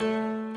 Música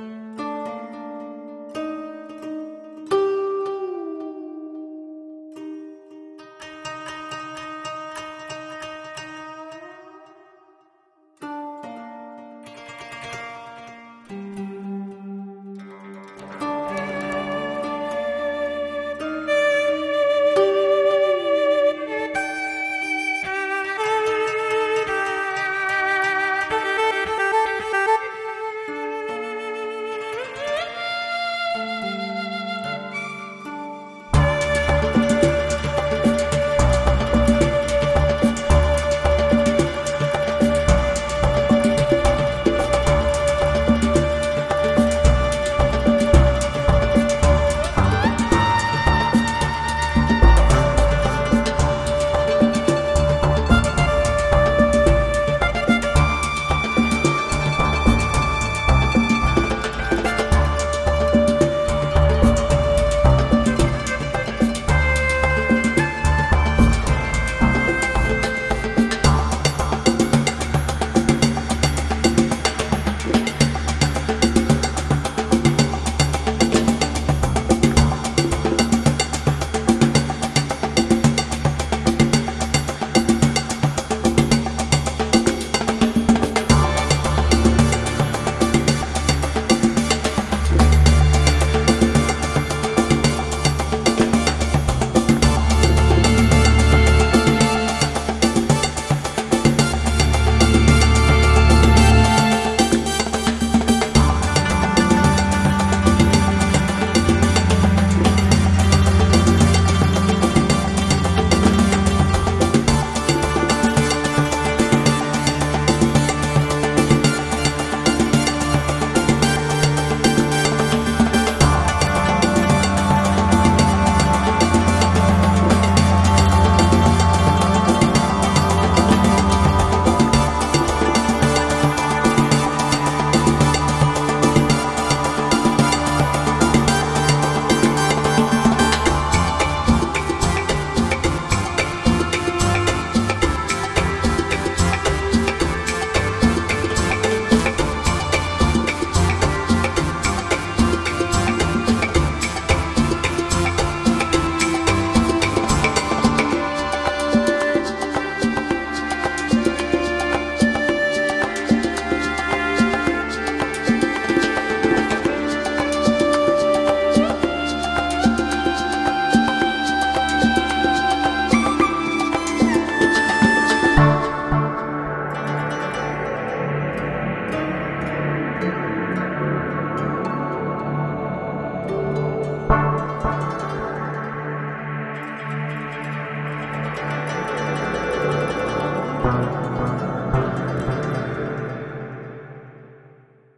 Bye.